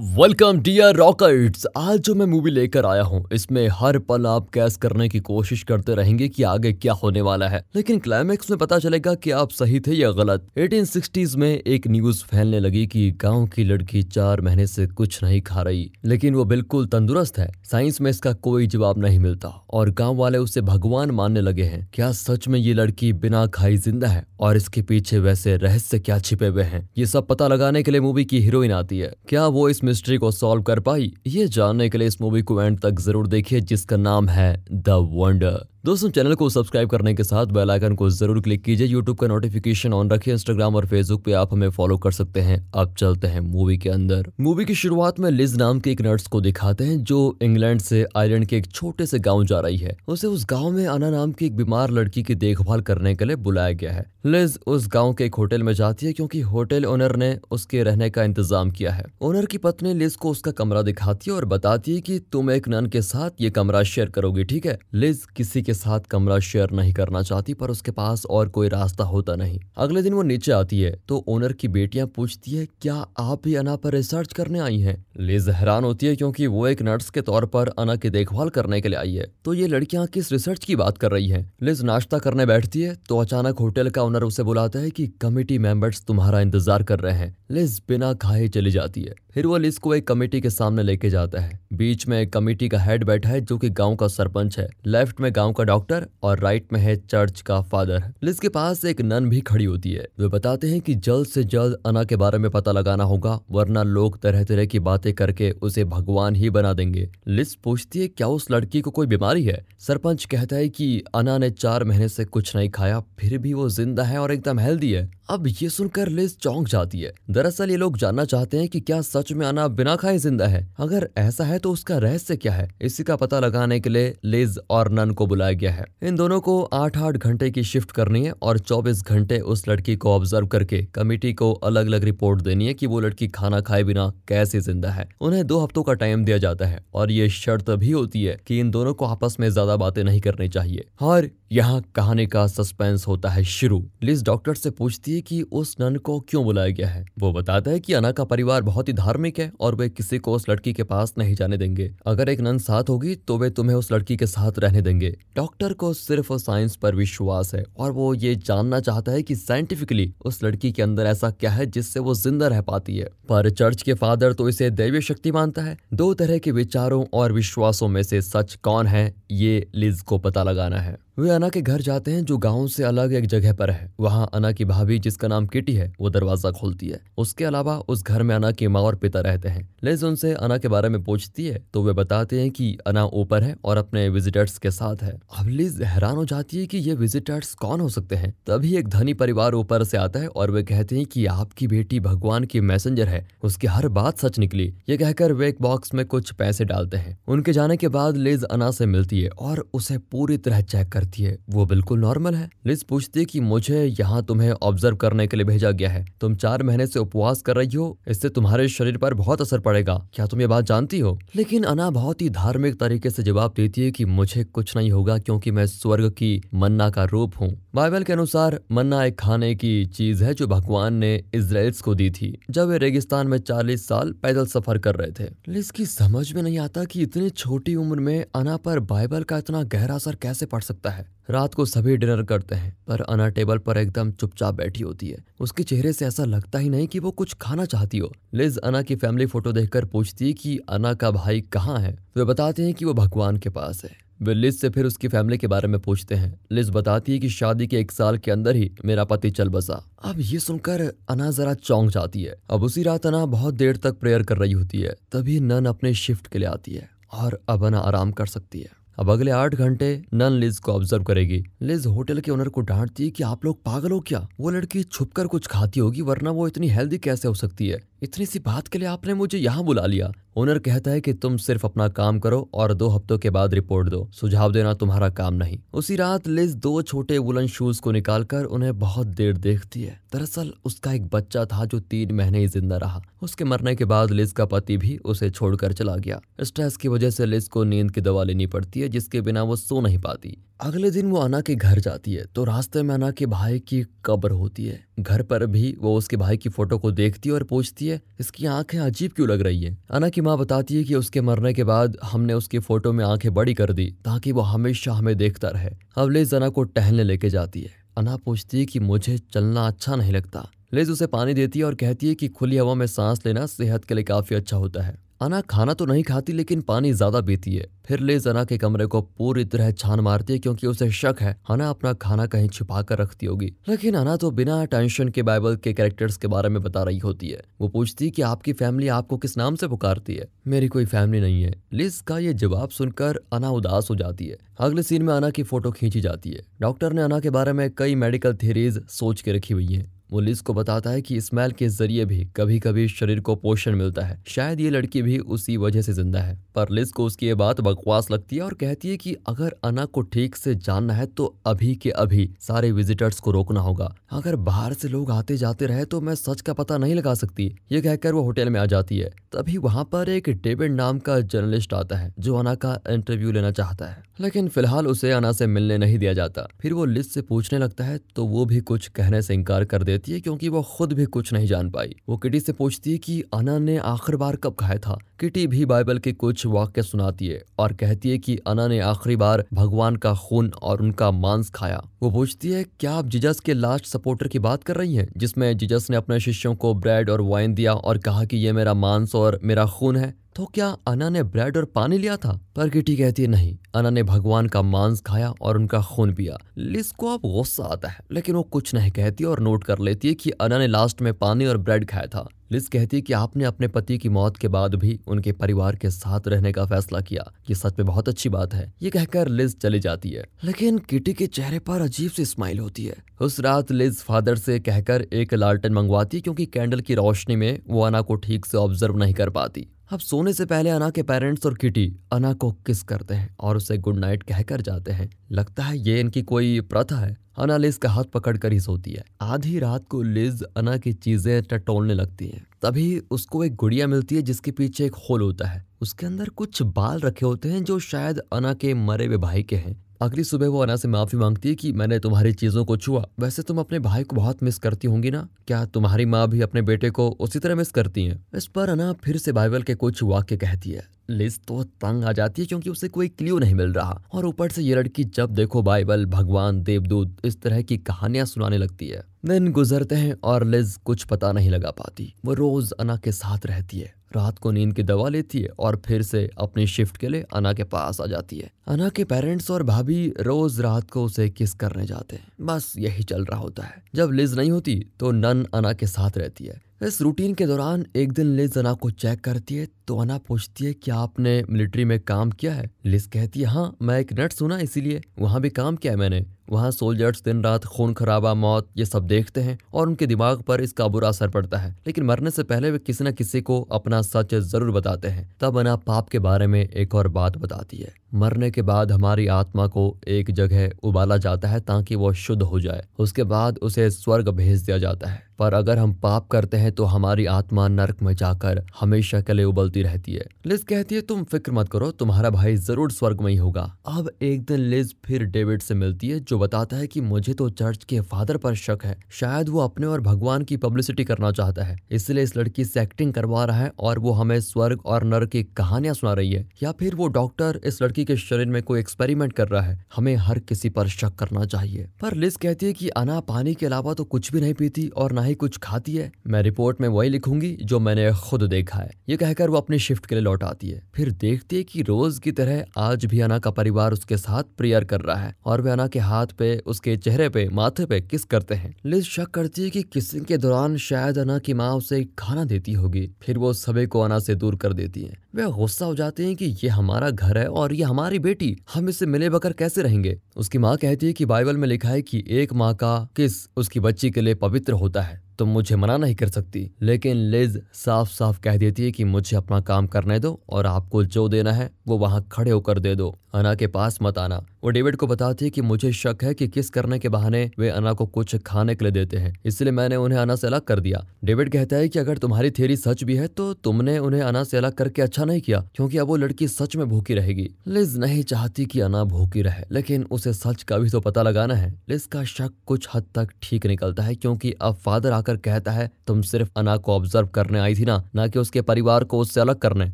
Welcome dear रॉकर्ट्स आज जो मैं मूवी लेकर आया हूँ, इसमें हर पल आप कैस करने की कोशिश करते रहेंगे कि आगे क्या होने वाला है। लेकिन क्लाइमेक्स में पता चलेगा कि आप सही थे या गलत। 1860s में एक न्यूज़ फैलने लगी कि गाँव की लड़की चार महीने से कुछ नहीं खा रही, लेकिन वो बिल्कुल तंदुरुस्त है। साइंस में इसका कोई जवाब नहीं मिलता, और गाँव वाले उसे भगवान मानने लगे है। क्या सच में ये लड़की बिना खाई ज़िंदा है, और इसके पीछे वैसे रहस्य क्या छिपे हुए हैं? ये सब पता लगाने के लिए मूवी की हीरोइन आती है। क्या वो इस मिस्ट्री को सॉल्व कर पाई, ये जानने के लिए इस मूवी को एंड तक ज़रूर देखिए, जिसका नाम है द वंडर दोस्तों, चैनल को सब्सक्राइब करने के साथ बेल आइकन को ज़रूर क्लिक कीजिए। यूट्यूब का नोटिफिकेशन ऑन रखिए। इंस्टाग्राम और फेसबुक पे आप हमें फॉलो कर सकते हैं। अब चलते हैं मूवी के अंदर। मूवी की शुरुआत में लिज नाम के एक नर्स को दिखाते हैं, जो इंग्लैंड से आयरलैंड के एक छोटे से गाँव जा रही है। उसे उस गाँव में अना नाम की एक बीमार लड़की की देखभाल करने के लिए बुलाया गया है। लिज उस गाँव के एक होटल में जाती है, क्यूँकी होटल ओनर ने उसके रहने का इंतज़ाम किया है। ओनर की पत्नी लिज को उसका कमरा दिखाती है और बताती है की तुम एक नन के साथ ये कमरा शेयर करोगी, ठीक है? लिज किसी के साथ कमरा शेयर नहीं करना चाहती, पर उसके पास और कोई रास्ता होता नहीं। अगले दिन वो नीचे आती है तो ओनर की बेटियाँ पूछती है, क्या आप भी अना पर रिसर्च करने आई हैं? लिज हैरान होती है, क्योंकि वो एक नर्स के तौर पर अना की देखभाल करने के लिए आई है। तो ये लड़कियाँ किस रिसर्च की बात कर रही है? लिज नाश्ता करने बैठती है तो अचानक होटल का ओनर उसे बुलाता है की कमेटी मेंबर्स तुम्हारा इंतज़ार कर रहे हैं। लिज बिना खाए चली जाती है। फिर वो लिस्ट को एक कमेटी के सामने लेके जाता है। बीच में एक कमेटी का हेड बैठा है जो कि गाँव का सरपंच है। लेफ़्ट में गाँव का डॉक्टर और राइट में है चर्च का फादर। लिस्ट के पास एक नन भी खड़ी होती है। वे बताते हैं कि जल्द से जल्द अना के बारे में पता लगाना होगा, वरना लोग तरह तरह की बातें करके उसे भगवान ही बना देंगे। लिस्ट पूछती है, क्या उस लड़की को कोई बीमारी है? सरपंच कहता है कि अना ने चार महीने से कुछ नहीं खाया, फिर भी वो ज़िंदा है और एकदम हेल्दी है। अब ये सुनकर लिस्ट चौंक जाती है। दरअसल ये लोग जानना चाहते हैं कि क्या में अना बिना खाए ज़िंदा है। अगर ऐसा है तो उसका रहस्य क्या है? इसी का पता लगाने के लिए लिज और नन को बुलाया गया है। इन दोनों को आठ आठ घंटे की शिफ्ट करनी है और चौबीस घंटे उस लड़की को ऑब्ज़र्व करके कमेटी को अलग अलग रिपोर्ट देनी है की वो लड़की खाना खाए बिना कैसे ज़िंदा है। उन्हें दो हफ्तों का टाइम दिया जाता है और ये शर्त भी होती है की इन दोनों को आपस में ज़्यादा बातें नहीं करनी चाहिए। और यहाँ कहानी का सस्पेंस होता है शुरू। लिज डॉक्टर से पूछती है कि उस नन को क्यों बुलाया गया है? वो बताता है कि अना का परिवार बहुत ही धार्मिक है और वे किसी को उस लड़की के पास नहीं जाने देंगे। अगर एक नन साथ होगी तो वे तुम्हें उस लड़की के साथ रहने देंगे। डॉक्टर को सिर्फ़ साइंस पर विश्वास है और वो ये जानना चाहता है की साइंटिफिकली उस लड़की के अंदर ऐसा क्या है जिससे वो ज़िंदा रह पाती है। पर चर्च के फादर तो इसे दैवीय शक्ति मानता है। दो तरह के विचारों और विश्वासों में से सच कौन है, ये लिज को पता लगाना है। वे अना के घर जाते हैं जो गाँव से अलग एक जगह पर है। वहाँ अना की भाभी, जिसका नाम किटी है, वो दरवाज़ा खोलती है। उसके अलावा उस घर में अना की माँ और पिता रहते हैं। लिज उनसे अना के बारे में पूछती है तो वे बताते हैं कि अना ऊपर है और अपने विजिटर्स के साथ है। अब लिज हैरान हो जाती है कि ये विजिटर्स कौन हो सकते हैं। तभी एक धनी परिवार ऊपर से आता है और वे कहते हैं कि आपकी बेटी भगवान की मैसेंजर है। उसकी हर बात सच निकली। ये कहकर वे एक बॉक्स में कुछ पैसे डालते हैं। उनके जाने के बाद लिज अना से मिलती है और उसे पूरी तरह चेक करती करती है। वो बिल्कुल नॉर्मल है। लिज पूछती है कि मुझे यहाँ तुम्हें ऑब्ज़र्व करने के लिए भेजा गया है। तुम चार महीने से उपवास कर रही हो। इससे तुम्हारे शरीर पर बहुत असर पड़ेगा। क्या तुम ये बात जानती हो? लेकिन अना बहुत ही धार्मिक तरीके से जवाब देती है कि मुझे कुछ नहीं होगा क्योंकि मैं स्वर्ग की मन्ना का रूप हूँ। बाइबल के अनुसार मन्ना एक खाने की चीज़ है जो भगवान ने इसराइल्स को दी थी, जब वे रेगिस्तान में चालीस साल पैदल सफ़र कर रहे थे। लिज की समझ में नहीं आता की इतनी छोटी उम्र में अना पर बाइबल का इतना गहरा असर कैसे पड़ सकता है। रात को सभी डिनर करते हैं, पर अना टेबल पर एकदम चुपचाप बैठी होती है। उसके चेहरे से ऐसा लगता ही नहीं कि वो कुछ खाना चाहती हो। लिज अना की फैमिली फ़ोटो देखकर पूछती है कि अना का भाई कहाँ है? वे बताते हैं कि वो भगवान के पास है। वे लिज से फिर उसकी फैमिली के बारे में पूछते हैं। लिज बताती है कि शादी के एक साल के अंदर ही मेरा पति चल बसा। अब ये सुनकर अना जरा चौंक जाती है। अब उसी रात अना बहुत देर तक प्रेयर कर रही होती है, तभी नन अपने शिफ्ट के लिए आती है और अब अना आराम कर सकती है। अब अगले आठ घंटे नन लिज को ऑब्ज़र्व करेगी। लिज होटल के ओनर को डांटती है कि आप लोग पागल हो क्या? वो लड़की छुपकर कुछ खाती होगी, वरना वो इतनी हेल्दी कैसे हो सकती है? इतनी सी बात के लिए आपने मुझे यहाँ बुला लिया। ओनर कहता है कि तुम सिर्फ़ अपना काम करो और दो हफ्तों के बाद रिपोर्ट दो। सुझाव देना तुम्हारा काम नहीं। उसी रात लिज दो छोटे वुलन शूज़ को निकालकर उन्हें बहुत देर देखती है। दरअसल उसका एक बच्चा था जो तीन महीने ही ज़िंदा रहा। उसके मरने के बाद लिज का पति भी उसे छोड़कर चला गया। स्ट्रेस की वजह से लिज को नींद की दवा लेनी पड़ती है, जिसके बिना वो सो नहीं पाती। अगले दिन वो अना के घर जाती है तो रास्ते में अना के भाई की कब्र होती है। घर पर भी वो उसके भाई की फ़ोटो को देखती है और पूछती है, इसकी आँखें अजीब क्यों लग रही है? अना की माँ बताती है कि उसके मरने के बाद हमने उसकी फ़ोटो में आँखें बड़ी कर दी, ताकि वो हमेशा हमें देखता रहे। अब लिज अना को टहलने लेके जाती है। अना पूछती कि मुझे चलना अच्छा नहीं लगता। लेज उसे पानी देती है और कहती है कि खुली हवा में सांस लेना सेहत के लिए काफ़ी अच्छा होता है। अना खाना तो नहीं खाती, लेकिन पानी ज़्यादा पीती है। फिर लेज अना के कमरे को पूरी तरह छान मारती है, क्योंकि उसे शक है अना अपना खाना कहीं छुपा कर रखती होगी। लेकिन अना तो बिना टेंशन के बाइबल के कैरेक्टर्स के बारे में बता रही होती है। वो पूछती है कि आपकी फैमिली आपको किस नाम से पुकारती है? मेरी कोई फैमिली नहीं है। लिज का ये जवाब सुनकर अना उदास हो जाती है। अगले सीन में अना की फ़ोटो खींची जाती है। डॉक्टर ने अना के बारे में कई मेडिकल थियरीज सोच के रखी हुई है। वो लिज को बताता है कि स्मेल के ज़रिए भी कभी कभी शरीर को पोषण मिलता है। शायद ये लड़की भी उसी वजह से ज़िंदा है। पर लिज को उसकी ये बात बकवास लगती है और कहती है कि अगर अना को ठीक से जानना है तो अभी के अभी सारे विजिटर्स को रोकना होगा। अगर बाहर से लोग आते जाते रहे तो मैं सच का पता नहीं लगा सकती। ये कहकर वो होटल में आ जाती है। तभी वहाँ पर एक डेविड नाम का जर्नलिस्ट आता है, जो अना का इंटरव्यू लेना चाहता है। लेकिन फ़िलहाल उसे अना से मिलने नहीं दिया जाता। फिर वो लिज से पूछने लगता है तो वो भी कुछ कहने से इनकार कर देती है क्योंकि वो खुद भी कुछ नहीं जान पाई। वो किटी से पूछती है कि अना ने आखिर बार कब खाया था? किटी भी बाइबल के कुछ वाक्य सुनाती है और कहती है कि अना ने आखिरी बार भगवान का खून और उनका मांस खाया। वो पूछती है, क्या आप जिजस के लास्ट सपोर्टर की बात कर रही हैं? जिसमें जिजस ने अपने शिष्यों को ब्रेड और वाइन दिया और कहा कि, ये मेरा मांस और मेरा खून है। तो क्या अना ने ब्रेड और पानी लिया था? पर किटी कहती है, नहीं, अना ने भगवान का मांस खाया और उनका खून पिया। लिस को अब गुस्सा आता है, लेकिन वो कुछ नहीं कहती और नोट कर लेती है कि अना ने लास्ट में पानी और ब्रेड खाया था। लिज कहती है कि आपने अपने पति की मौत के बाद भी उनके परिवार के साथ रहने का फैसला किया। ये सच में बहुत अच्छी बात है। ये कहकर लिज चली जाती है। लेकिन किटी के चेहरे पर अजीब सी स्माइल होती है। उस रात लिज फादर से कहकर एक लालटेन मंगवाती क्योंकि कैंडल की रोशनी में वो अना को ठीक से ऑब्ज़र्व नहीं कर पाती। अब सोने से पहले अना के पेरेंट्स और किटी अना को किस करते हैं और उसे गुड नाइट कहकर जाते हैं। लगता है ये इनकी कोई प्रथा है। अना लिज का हाथ पकड़कर ही सोती है। आधी रात को लिज अना की चीज़ें टटोलने लगती है। तभी उसको एक गुड़िया मिलती है जिसके पीछे एक होल होता है। उसके अंदर कुछ बाल रखे होते हैं जो शायद अना के मरे हुए भाई के हैं। अगली सुबह वो अना से माफ़ी मांगती है कि मैंने तुम्हारी चीज़ों को छुआ। वैसे तुम अपने भाई को बहुत मिस करती होंगी ना? क्या तुम्हारी माँ भी अपने बेटे को उसी तरह मिस करती हैं? इस पर अना फिर से बाइबल के कुछ वाक्य कहती है। लिज तो तंग आ जाती है क्योंकि उसे कोई क्ल्यू नहीं मिल रहा। और ऊपर से ये लड़की जब देखो बाइबल, भगवान, देवदूत, इस तरह की कहानियाँ सुनाने लगती है। दिन गुजरते हैं और लिज कुछ पता नहीं लगा पाती। वो रोज अना के साथ रहती है। रात को नींद की दवा लेती है और फिर से अपनी शिफ्ट के लिए अना के पास आ जाती है। अना के पेरेंट्स और भाभी रोज रात को उसे किस करने जाते हैं? बस यही चल रहा होता है। जब लिज नहीं होती तो नन अना के साथ रहती है। इस रूटीन के दौरान एक दिन लिज अना को चेक करती है तो अना पूछती है, क्या आपने मिलिट्री में काम किया है? लिज कहती है हाँ मैं एक नट सुना इसीलिए। वहाँ भी काम किया है मैंने। वहाँ सोल्जर्स दिन रात खून खराबा, मौत, ये सब देखते हैं और उनके दिमाग पर इसका बुरा असर पड़ता है। लेकिन मरने से पहले वे किसी न किसी को अपना सच ज़रूर बताते हैं। तब अना पाप के बारे में एक और बात बताती है। मरने के बाद हमारी आत्मा को एक जगह उबाला जाता है ताकि वो शुद्ध हो जाए। उसके बाद उसे स्वर्ग भेज दिया जाता है। पर अगर हम पाप करते हैं तो हमारी आत्मा नरक में जाकर हमेशा के लिए उबलती रहती है। लिज कहती है, तुम फ़िक्र मत करो, तुम्हारा भाई ज़रूर स्वर्ग में ही होगा। अब एक दिन लिज फिर डेविड से मिलती है, जो बताता है कि मुझे तो चर्च के फादर पर शक है। शायद वो अपने और भगवान की पब्लिसिटी करना चाहता है, इसलिए इस लड़की से एक्टिंग करवा रहा है और वो हमें स्वर्ग और नर की कहानियाँ सुना रही है। या फिर वो डॉक्टर इस लड़की के शरीर में कोई एक्सपेरिमेंट कर रहा है, हमें हर किसी पर शक करना चाहिए। पर लिज कहती है कि अना पानी के अलावा तो कुछ भी नहीं पीती और ना ही कुछ खाती है। मैं रिपोर्ट में वही लिखूँगी, जो मैंने खुद देखा है। ये कहकर वो अपनी शिफ्ट के लिए लौट आती है। फिर देखती है कि रोज की तरह आज भी अना का परिवार उसके साथ प्रेयर कर रहा है और वे अना के हाथ पे, उसके चेहरे पे, माथे पे किस करते हैं। लिज शक करती है कि किसी के दौरान शायद अना की माँ उसे खाना देती होगी। फिर वो सभी को अना से दूर कर देती है। वे गुस्सा हो जाते हैं कि ये हमारा घर है और ये हमारी बेटी, हम इससे मिले बकर कैसे रहेंगे? उसकी माँ कहती है कि बाइबल में लिखा है कि एक माँ का किस उसकी बच्ची के लिए पवित्र होता है। तुम तो मुझे मना नहीं कर सकती। लेकिन लिज साफ़ साफ़ कह देती है कि मुझे अपना काम करने दो और आपको जो देना है, वो वहाँ खड़े होकर दे दो। अना के पास मत आना। वो डेविड को बताती है कि मुझे शक है कि किस करने के बहाने वे अना को कुछ खाने के लिए देते हैं। इसलिए मैंने उन्हें अना से अलग कर दिया। डेविड कहता है कि अगर तुम्हारी थियरी सच भी है तो तुमने उन्हें अना से अलग करके अच्छा नहीं किया, क्योंकि अब वो लड़की सच में भूखी रहेगी। लिज नहीं चाहती कि अना भूखी रहे, लेकिन उसे सच का भी तो पता लगाना है। लिज का शक कुछ हद तक ठीक निकलता है, क्योंकि अब फादर आकर कहता है, तुम सिर्फ़ अना को ऑब्ज़र्व करने आई थी ना, न कि उसके परिवार को उससे अलग करने।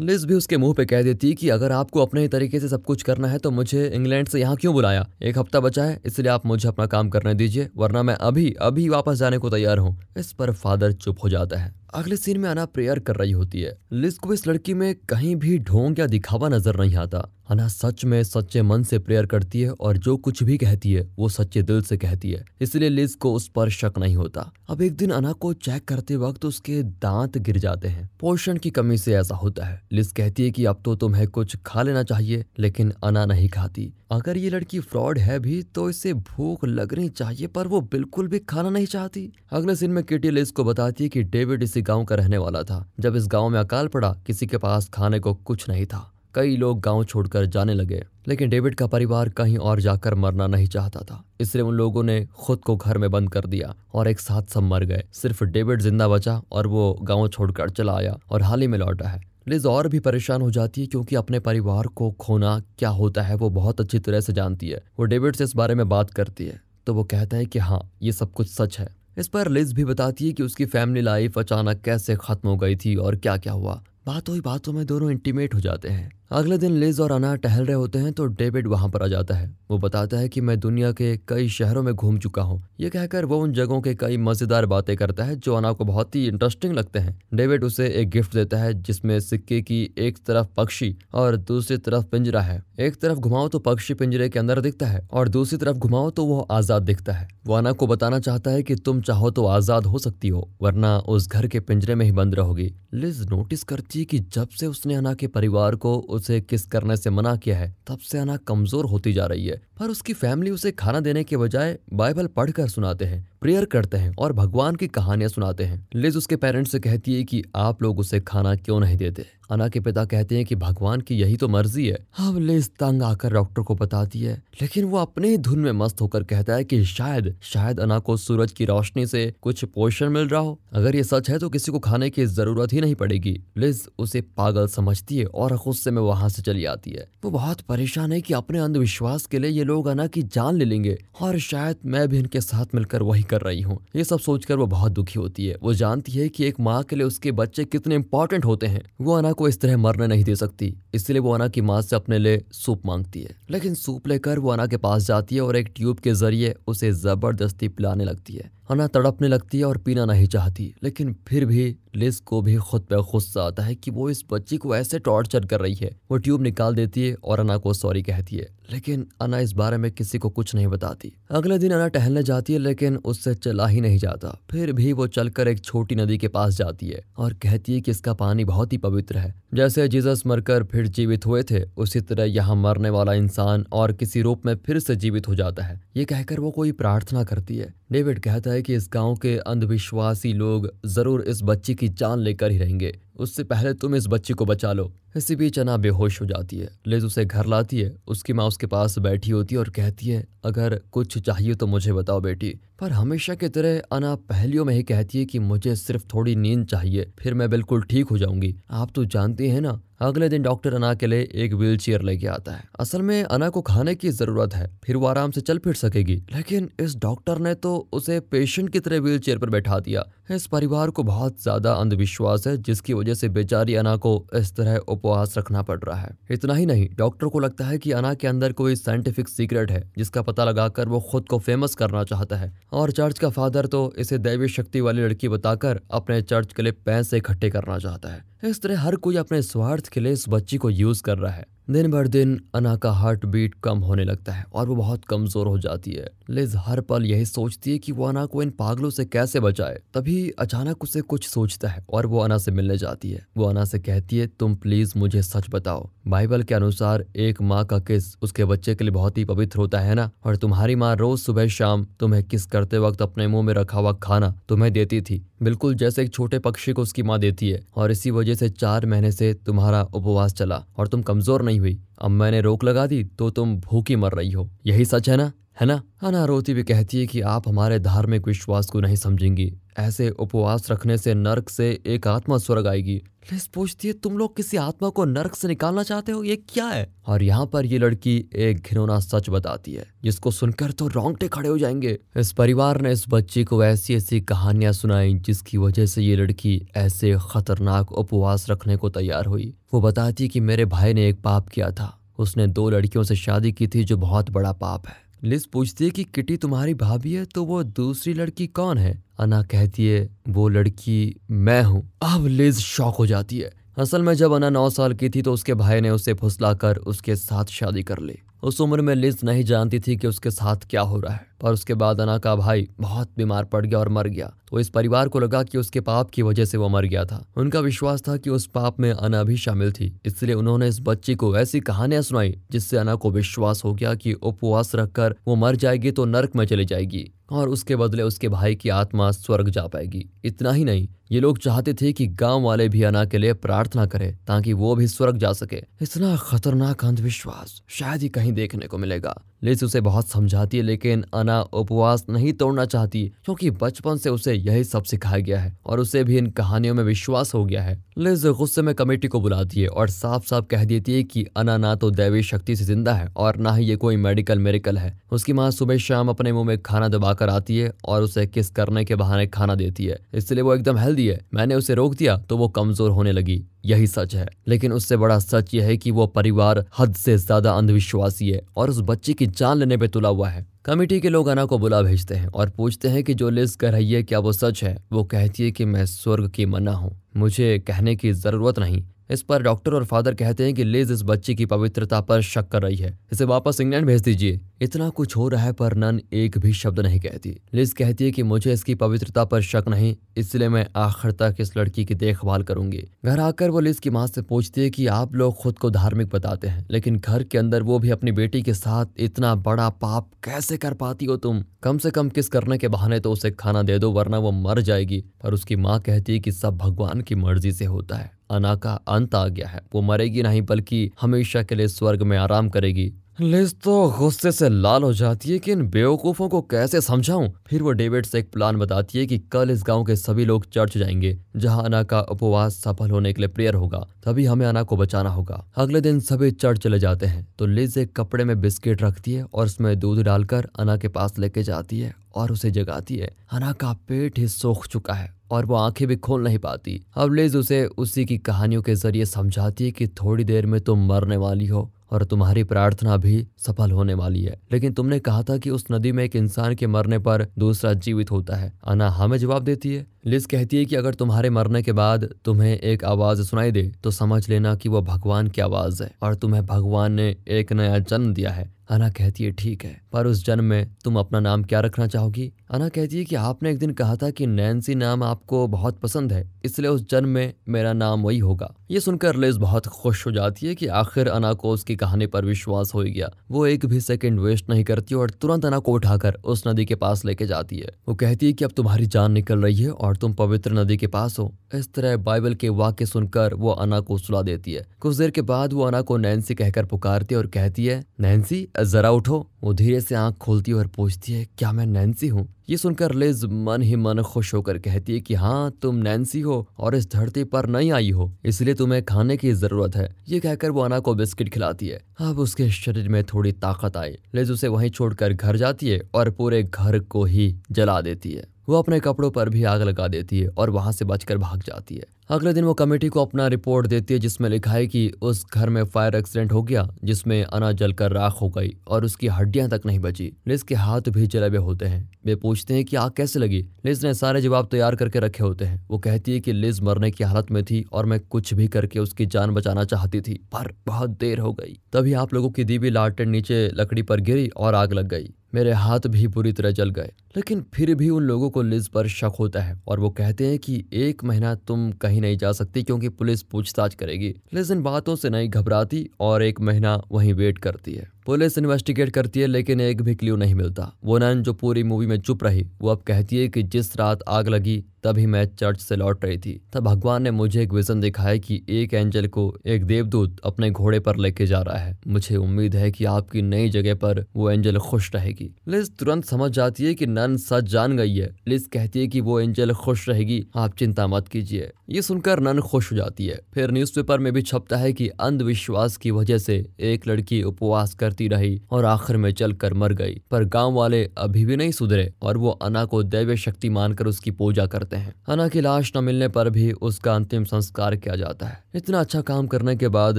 लिज भी उसके मुँह पे कह देती कि अगर आपको अपने ही तरीके से सब कुछ करना है तो मुझे इंग्लैंड से यहाँ क्यों बुलाया? एक हफ़्ता बचा है, इसलिए आप मुझे अपना काम करने दीजिए, वरना मैं अभी अभी वापस जाने को तैयार हूँ। इस पर फादर चुप हो जाता है। अगले सीन में अना प्रेयर कर रही होती है। लिस को इस लड़की में कहीं भी ढोंग या दिखावा नज़र नहीं आता। अना सच में सच्चे मन से प्रेयर करती है और जो कुछ भी कहती है, वो सच्चे दिल से कहती है। इसलिए लिज को उस पर शक नहीं होता। अब एक दिन अना को चेक करते वक्त उसके दांत गिर जाते हैं। पोषण की कमी से ऐसा होता है। लिज कहती है कि अब तो तुम्हें कुछ खा लेना चाहिए, लेकिन अना नहीं खाती। अगर ये लड़की फ्रॉड है भी तो इसे भूख लगनी चाहिए, पर वो बिल्कुल भी खाना नहीं चाहती। अगले सीन में किटी लिज को बताती है कि डेविड इसी गाँव का रहने वाला था। जब इस गाँव में अकाल पड़ा, किसी के पास खाने को कुछ नहीं था। कई लोग गाँव छोड़कर जाने लगे, लेकिन डेविड का परिवार कहीं और जाकर मरना नहीं चाहता था। इसलिए उन लोगों ने खुद को घर में बंद कर दिया और एक साथ सब मर गए। सिर्फ़ डेविड ज़िंदा बचा और वो गाँव छोड़कर चला आया और हाल ही में लौटा है। लिज और भी परेशान हो जाती है क्योंकि अपने परिवार को खोना क्या होता है, वो बहुत अच्छी तरह से जानती है। वो डेविड से इस बारे में बात करती है तो वो कहता है कि हाँ ये सब कुछ सच है। इस पर लिज भी बताती है कि उसकी फैमिली लाइफ अचानक कैसे खत्म हो गई थी और क्या क्या हुआ। बातों ही बातों में दोनों इंटीमेट हो जाते हैं। अगले दिन लिज और अना टहल रहे होते हैं तो डेविड वहाँ पर आ जाता है। वो बताता है कि मैं दुनिया के कई शहरों में घूम चुका हूँ। ये कहकर वो उन जगहों के कई मज़ेदार बातें करता है जो अना को बहुत ही इंटरेस्टिंग लगते हैं। डेविड उसे एक गिफ्ट देता है जिसमें सिक्के की एक तरफ़ पक्षी और दूसरी तरफ़ पिंजरा है। एक तरफ़ घुमाओ तो पक्षी पिंजरे के अंदर दिखता है और दूसरी तरफ़ घुमाओ तो वो आज़ाद दिखता है। वो अना को बताना चाहता है कि तुम चाहो तो आज़ाद हो सकती हो, वरना उस घर के पिंजरे में ही बंद रहोगी। लिज नोटिस करती है कि जब से उसने अना के परिवार को उसे किस करने से मना किया है, तब से अना कमज़ोर होती जा रही है। पर उसकी फैमिली उसे खाना देने के बजाय बाइबल पढ़कर सुनाते हैं। प्रेयर करते हैं और भगवान की कहानियाँ सुनाते हैं। लिज उसके पेरेंट्स से कहती है कि आप लोग उसे खाना क्यों नहीं देते? अना के पिता कहते हैं कि भगवान की यही तो मर्ज़ी है। अब लिज तंग आकर डॉक्टर को बताती है, लेकिन वो अपने ही धुन में मस्त होकर कहता है कि शायद शायद अना को सूरज की रोशनी से कुछ पोषण मिल रहा हो। अगर ये सच है तो किसी को खाने की ज़रूरत ही नहीं पड़ेगी। लिज उसे पागल समझती है और गुस्से में वहाँ से चली आती है। वो बहुत परेशान है कि अपने अंधविश्वास के लिए ये लोग अना की जान ले लेंगे और शायद मैं भी इनके साथ मिलकर वही कर रही हूँ। ये सब सोचकर वो बहुत दुखी होती है। वो जानती है कि एक माँ के लिए उसके बच्चे कितने इंपॉर्टेंट होते हैं। वो अना को इस तरह मरने नहीं दे सकती। इसलिए वो अना की माँ से अपने लिए सूप मांगती है। लेकिन सूप लेकर वो अना के पास जाती है और एक ट्यूब के ज़रिए उसे ज़बरदस्ती पिलाने लगती है। अना तड़पने लगती है और पीना नहीं चाहती। लेकिन फिर भी लिज को भी खुद पे गुस्सा आता है कि वो इस बच्ची को ऐसे टॉर्चर कर रही है। वो ट्यूब निकाल देती है और अना को सॉरी कहती है। लेकिन अना इस बारे में किसी को कुछ नहीं बताती। अगले दिन अना टहलने जाती है, लेकिन उससे चला ही नहीं जाता। फिर भी वो चलकर एक छोटी नदी के पास जाती है और कहती है कि इसका पानी बहुत ही पवित्र है। जैसे जीसस मरकर फिर जीवित हुए थे, उसी तरह यहाँ मरने वाला इंसान और किसी रूप में फिर से जीवित हो जाता है। ये कहकर वो कोई प्रार्थना करती है। डेविड कहता है कि इस गाँव के अंधविश्वासी लोग ज़रूर इस बच्ची की जान लेकर ही रहेंगे। उससे पहले तुम इस बच्ची को बचा लो। इसी बीच अना बेहोश हो जाती है। लिज उसे घर लाती है। उसकी माँ उसके पास बैठी होती है और कहती है, अगर कुछ चाहिए तो मुझे बताओ बेटी। पर हमेशा की तरह अना पहलियों में ही कहती है कि मुझे सिर्फ़ थोड़ी नींद चाहिए, फिर मैं बिल्कुल ठीक हो जाऊँगी। आप तो जानती हैं ना, अगले दिन डॉक्टर अना के लिए एक व्हील चेयर लेके आता है। असल में अना को खाने की ज़रूरत है, फिर वो आराम से चल फिर सकेगी। लेकिन इस डॉक्टर ने तो उसे पेशेंट की तरह व्हील चेयर पर बैठा दिया। इस परिवार को बहुत ज़्यादा अंधविश्वास है, जिसकी वजह से बेचारी अना को इस तरह उपवास रखना पड़ रहा है। इतना ही नहीं, डॉक्टर को लगता है कि अना के अंदर कोई साइंटिफिक सीक्रेट है, जिसका पता लगाकर वो खुद को फ़ेमस करना चाहता है। और चर्च का फादर तो इसे दैवी शक्ति वाली लड़की बताकर अपने चर्च के लिए पैसे इकट्ठे करना चाहता है। इस तरह हर कोई अपने स्वार्थ के लिए इस बच्ची को यूज़ कर रहा है। दिन भर दिन अना का हार्ट बीट कम होने लगता है और वो बहुत कमज़ोर हो जाती है। लिज हर पल यही सोचती है कि वो अना को इन पागलों से कैसे बचाए। तभी अचानक उसे कुछ सोचता है और वो अना से मिलने जाती है। वो अना से कहती है, तुम प्लीज़ मुझे सच बताओ। बाइबल के अनुसार एक माँ का किस उसके बच्चे के लिए बहुत ही पवित्र होता है ना? और तुम्हारी माँ रोज सुबह शाम तुम्हें किस करते वक्त अपने मुँह में रखा हुआ खाना तुम्हें देती थी? बिल्कुल जैसे एक छोटे पक्षी को उसकी माँ देती है और इसी वजह से चार महीने से तुम्हारा उपवास चला और तुम कमज़ोर नहीं हुई। अब मैंने रोक लगा दी तो तुम भूखी मर रही हो। यही सच है ना? है ना? अना रोती भी कहती है कि आप हमारे धार्मिक विश्वास को नहीं समझेंगी। ऐसे उपवास रखने से नरक से एक आत्मा स्वर्ग आएगी। लिस पूछती है, तुम लोग किसी आत्मा को नरक से निकालना चाहते हो? ये क्या है? और यहाँ पर ये लड़की एक घिनौना सच बताती है, जिसको सुनकर तो रोंगटे खड़े हो जाएँगे। इस परिवार ने इस बच्ची को ऐसी ऐसी कहानियाँ सुनाई, जिसकी वजह से ये लड़की ऐसे खतरनाक उपवास रखने को तैयार हुई। वो बताती कि मेरे भाई ने एक पाप किया था। उसने दो लड़कियों से शादी की थी, जो बहुत बड़ा पाप है। लिज पूछती है कि किटी तुम्हारी भाभी है तो वो दूसरी लड़की कौन है? अना कहती है, वो लड़की मैं हूँ। अब लिज शौक हो जाती है। असल में जब अना नौ साल की थी तो उसके भाई ने उसे फुसला कर उसके साथ शादी कर ली। उस उम्र में लिज नहीं जानती थी कि उसके साथ क्या हो रहा है। पर उसके बाद अना का भाई बहुत बीमार पड़ गया और मर गया। तो इस परिवार को लगा कि उसके पाप की वजह से वो मर गया था। उनका विश्वास था कि उस पाप में अना भी शामिल थी। इसलिए उन्होंने इस बच्ची को ऐसी कहानियाँ सुनाई, जिससे अना को विश्वास हो गया कि उपवास रखकर वो मर जाएगी तो नर्क में चली जाएगी और उसके बदले उसके भाई की आत्मा स्वर्ग जा पाएगी। इतना ही नहीं, ये लोग चाहते थे कि गाँव वाले भी अना के लिए प्रार्थना करें, ताकि वो भी स्वर्ग जा सके। इतना खतरनाक अंधविश्वास शायद ही कहीं देखने को मिलेगा। लिज उसे बहुत समझाती है, लेकिन अना उपवास नहीं तोड़ना चाहती, क्योंकि बचपन से उसे यही सब सिखाया गया है और उसे भी इन कहानियों में विश्वास हो गया है। लिज गुस्से में कमेटी को बुलाती है और साफ़ साफ़ कह देती है कि अना ना तो दैवी शक्ति से ज़िंदा है और ना ही ये कोई मेडिकल मेरिकल है। उसकी माँ सुबह शाम अपने मुँह में खाना दबाकर आती है और उसे किस करने के बहाने खाना देती है। इसलिए वो एकदम हेल्दी है। मैंने उसे रोक दिया तो वो कमज़ोर होने लगी। यही सच है। लेकिन उससे बड़ा सच यह है कि वो परिवार हद से ज़्यादा अंधविश्वासी है और उस बच्चे की जान लेने पे तुला हुआ है। कमेटी के लोग अना को बुला भेजते हैं और पूछते हैं कि जो लिस्ट कर रही है, क्या वो सच है? वो कहती है कि मैं स्वर्ग की मना हूँ। मुझे कहने की ज़रूरत नहीं। इस पर डॉक्टर और फादर कहते हैं कि लिज इस बच्ची की पवित्रता पर शक कर रही है। इसे वापस इंग्लैंड भेज दीजिए। इतना कुछ हो रहा है पर नन एक भी शब्द नहीं कहती। लिज कहती है कि मुझे इसकी पवित्रता पर शक नहीं, इसलिए मैं आखिर तक इस लड़की की देखभाल करूँगी। घर आकर वो लिज की माँ से पूछती है कि आप लोग खुद को धार्मिक बताते हैं, लेकिन घर के अंदर वो भी अपनी बेटी के साथ इतना बड़ा पाप कैसे कर पाती हो तुम? कम से कम किस करने के बहाने तो उसे खाना दे दो, वरना वो मर जाएगी। पर उसकी माँ कहती है कि सब भगवान की मर्ज़ी से होता है। अना का अंत आ गया है। वो मरेगी नहीं, बल्कि हमेशा के लिए स्वर्ग में आराम करेगी। लिज तो गुस्से से लाल हो जाती है कि इन बेवकूफ़ों को कैसे समझाऊं? फिर वो डेविड से एक प्लान बताती है कि कल इस गाँव के सभी लोग चर्च जाएँगे, जहाँ अना का उपवास सफल होने के लिए प्रेयर होगा। तभी हमें अना को बचाना होगा। अगले दिन सभी चर्च चले जाते हैं तो लिज एक कपड़े में बिस्किट रखती है और उसमें दूध डालकर अना के पास लेके जाती है और उसे जगाती है। अना का पेट ही सोख चुका है और वो आँखें भी खोल नहीं पाती। अब लिज उसे उसी की कहानियों के ज़रिए समझाती है कि थोड़ी देर में तुम मरने वाली हो और तुम्हारी प्रार्थना भी सफल होने वाली है। लेकिन तुमने कहा था कि उस नदी में एक इंसान के मरने पर दूसरा जीवित होता है। अना हमें जवाब देती है। लिस कहती है कि अगर तुम्हारे मरने के बाद तुम्हें एक आवाज़ सुनाई दे तो समझ लेना कि वह भगवान की आवाज़ है और तुम्हें भगवान ने एक नया जन्म दिया है। अना कहती है, ठीक है, पर उस जन्म में तुम अपना नाम क्या रखना चाहोगी? अना कहती है कि आपने एक दिन कहा था कि नैन्सी नाम आपको बहुत पसंद है, इसलिए उस जन्म में मेरा नाम वही होगा। ये सुनकर लिज बहुत खुश हो जाती है कि आखिर अना को उसकी कहानी पर विश्वास हो गया। वो एक भी सेकंड वेस्ट नहीं करती और तुरंत अना को उठाकर उस नदी के पास लेके जाती है। वो कहती है कि अब तुम्हारी जान निकल रही है और तुम पवित्र नदी के पास हो। इस तरह बाइबल के वाक्य सुनकर वो अना को सुला देती है। कुछ देर के बाद वो अना को नैन्सी कहकर पुकारती है और कहती है, नैन्सी जरा उठो, वो धीरे से आँख खोलती है और पूछती है, क्या मैं नैन्सी हूँ? ये सुनकर लिज मन ही मन खुश होकर कहती है कि हाँ तुम नैन्सी हो और इस धरती पर नहीं आई हो, इसलिए तुम्हें खाने की ज़रूरत है। ये कहकर वो अना को बिस्किट खिलाती है। अब उसके शरीर में थोड़ी ताकत आई। लिज उसे वहीं छोड़कर घर जाती है और पूरे घर को ही जला देती है। वो अपने कपड़ों पर भी आग लगा देती है और वहाँ से बचकर भाग जाती है। अगले दिन वो कमेटी को अपना रिपोर्ट देती है, जिसमें लिखा है कि उस घर में फायर एक्सीडेंट हो गया, जिसमें अना जलकर राख हो गई और उसकी हड्डियाँ तक नहीं बची। लिज के हाथ भी जले हुए होते हैं। वे पूछते हैं कि आग कैसे लगी? लिज ने सारे जवाब तैयार करके रखे होते हैं। वो कहती है कि लिज मरने की हालत में थी और मैं कुछ भी करके उसकी जान बचाना चाहती थी, पर बहुत देर हो गई। तभी आप लोगों की दीवी लालटेन नीचे लकड़ी पर गिरी और आग लग गई। मेरे हाथ भी बुरी तरह जल गए। लेकिन फिर भी उन लोगों को लिज पर शक होता है और वो कहते हैं कि एक महीना तुम कहीं नहीं जा सकती क्योंकि पुलिस पूछताछ करेगी। लेकिन बातों से नहीं घबराती और एक महीना वहीं वेट करती है। पुलिस इन्वेस्टिगेट करती है, लेकिन एक भी क्ल्यू नहीं मिलता। वो नन जो पूरी मूवी में चुप रही, वो अब कहती है कि जिस रात आग लगी, तभी मैं चर्च से लौट रही थी। तब भगवान ने मुझे एक विजन दिखाया कि एक एंजल को एक देवदूत अपने घोड़े पर लेके जा रहा है। मुझे उम्मीद है कि आपकी नई जगह पर वो एंजल खुश रहेगी। लिज तुरंत समझ जाती है कि नन सच जान गई है। लिज कहती है कि वो एंजल खुश रहेगी, आप चिंता मत कीजिए। ये सुनकर नन खुश हो जाती है। फिर न्यूज़पेपर में भी छपता है कि अंधविश्वास की वजह से एक लड़की उपवास करती रही और आखिर में चल कर मर गई। पर गाँव वाले अभी भी नहीं सुधरे और वो अना को दैव्य शक्ति मानकर उसकी पूजा करते हैं। अना की लाश न मिलने पर भी उसका अंतिम संस्कार किया जाता है। इतना अच्छा काम करने के बाद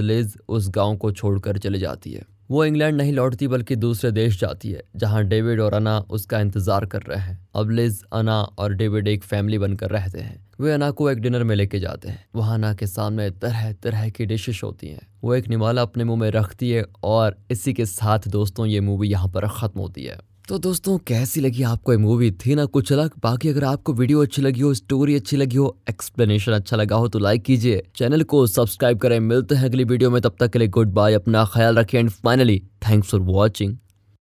लेज उस गाँव को छोड़कर चली जाती है। वो इंग्लैंड नहीं लौटती बल्कि दूसरे देश जाती है, जहाँ डेविड और अना उसका इंतज़ार कर रहे हैं। अब लिज, अना और डेविड एक फैमिली बनकर रहते हैं। वे अना को एक डिनर में लेके जाते हैं। वहाँ अना के सामने तरह तरह की डिशेस होती हैं। वो एक निवाला अपने मुँह में रखती है और इसी के साथ दोस्तों, ये मूवी यहाँ पर ख़त्म होती है। तो दोस्तों, कैसी लगी आपको ये मूवी थी ना कुछ अलग? बाकी अगर आपको वीडियो अच्छी लगी हो स्टोरी अच्छी लगी हो एक्सप्लेनेशन अच्छा लगा हो तो लाइक कीजिए। चैनल को सब्सक्राइब करें। मिलते हैं अगली वीडियो में। तब तक के लिए गुड बाय अपना ख्याल रखें। And finally thanks for watching